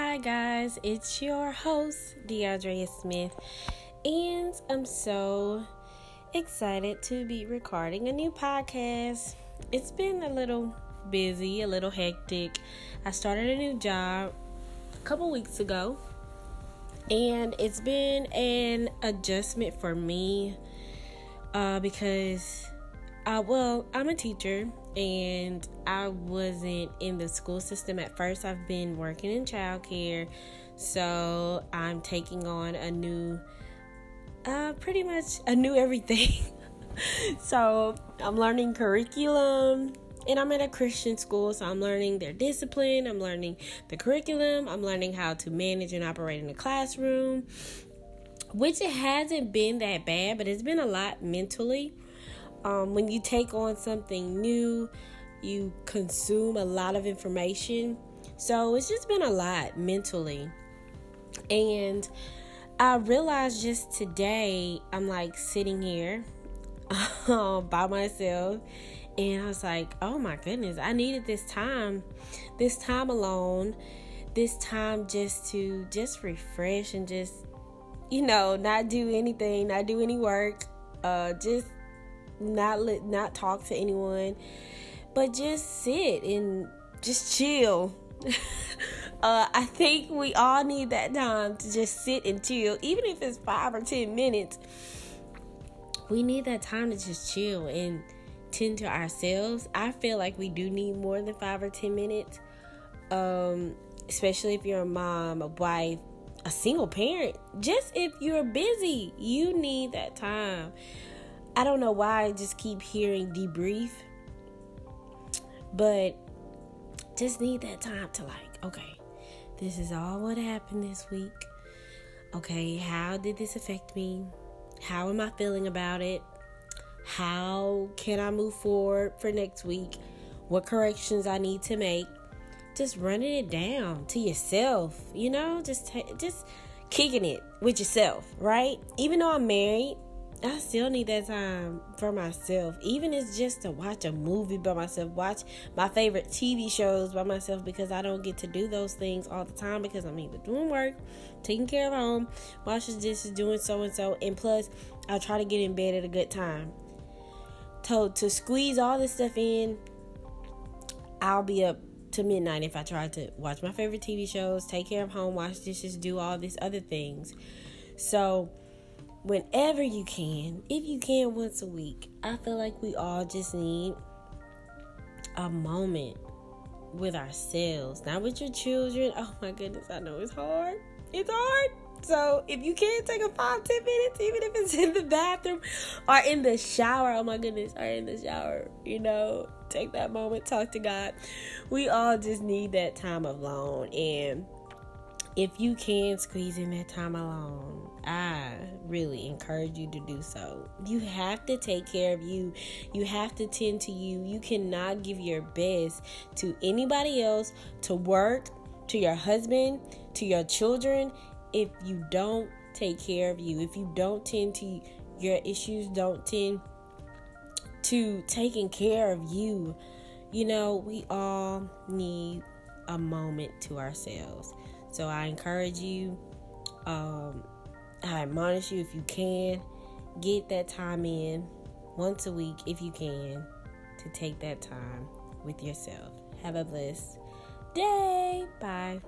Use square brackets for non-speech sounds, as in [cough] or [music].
Hi, guys, it's your host, DeAndrea Smith, and I'm so excited to be recording a new podcast. It's been a little busy, a little hectic. I started a new job a couple weeks ago, and it's been an adjustment for me uh, because, uh, well, I'm a teacher and I wasn't in the school system at first. I've been working in childcare, so I'm taking on a new, uh, pretty much a new everything. [laughs] so I'm learning curriculum. And I'm at a Christian school, so I'm learning their discipline. I'm learning the curriculum. I'm learning how to manage and operate in the classroom, which it hasn't been that bad, but it's been a lot mentally um, when you take on something new, you consume a lot of information. So it's just been a lot mentally. And I realized just today, I'm like sitting here [laughs] by myself. And I was like, oh my goodness, I needed this time, this time alone, this time just to just refresh and just, you know, not do anything, not do any work, uh, just not let not talk to anyone, but just sit and just chill. [laughs] uh, I think we all need that time to just sit and chill, even if it's five or ten minutes. We need that time to just chill and tend to ourselves. I feel like we do need more than five or ten minutes, um, especially if you're a mom, a wife, a single parent. Just if you're busy, you need that time. I don't know why I just keep hearing debrief, but just need that time to like, okay, this is all what happened this week. Okay, how did this affect me? How am I feeling about it? How can I move forward for next week? What corrections I need to make? Just running it down to yourself, you know, just t- just kicking it with yourself, right? Even though I'm married, I still need that time for myself. Even it's just to watch a movie by myself, watch my favorite TV shows by myself because I don't get to do those things all the time because I'm either doing work, taking care of home, washing dishes, doing so and so, and plus I try to get in bed at a good time. To to squeeze all this stuff in, I'll be up to midnight if I try to watch my favorite TV shows, take care of home, wash dishes, do all these other things. So whenever you can, if you can once a week, I feel like we all just need a moment with ourselves, not with your children. Oh my goodness, I know it's hard. It's hard. So if you can't take a five, ten minutes, even if it's in the bathroom or in the shower, oh my goodness, or in the shower, you know, take that moment, talk to God. We all just need that time alone. And if you can squeeze in that time alone, I really encourage you to do so. You have to take care of you. You have to tend to you. You cannot give your best to anybody else, to work, to your husband, to your children, if you don't take care of you. If you don't tend to your issues, don't tend to taking care of you. You know, we all need a moment to ourselves. So I encourage you. Um, I admonish you if you can, get that time in once a week if you can to take that time with yourself. Have a blessed day. Bye.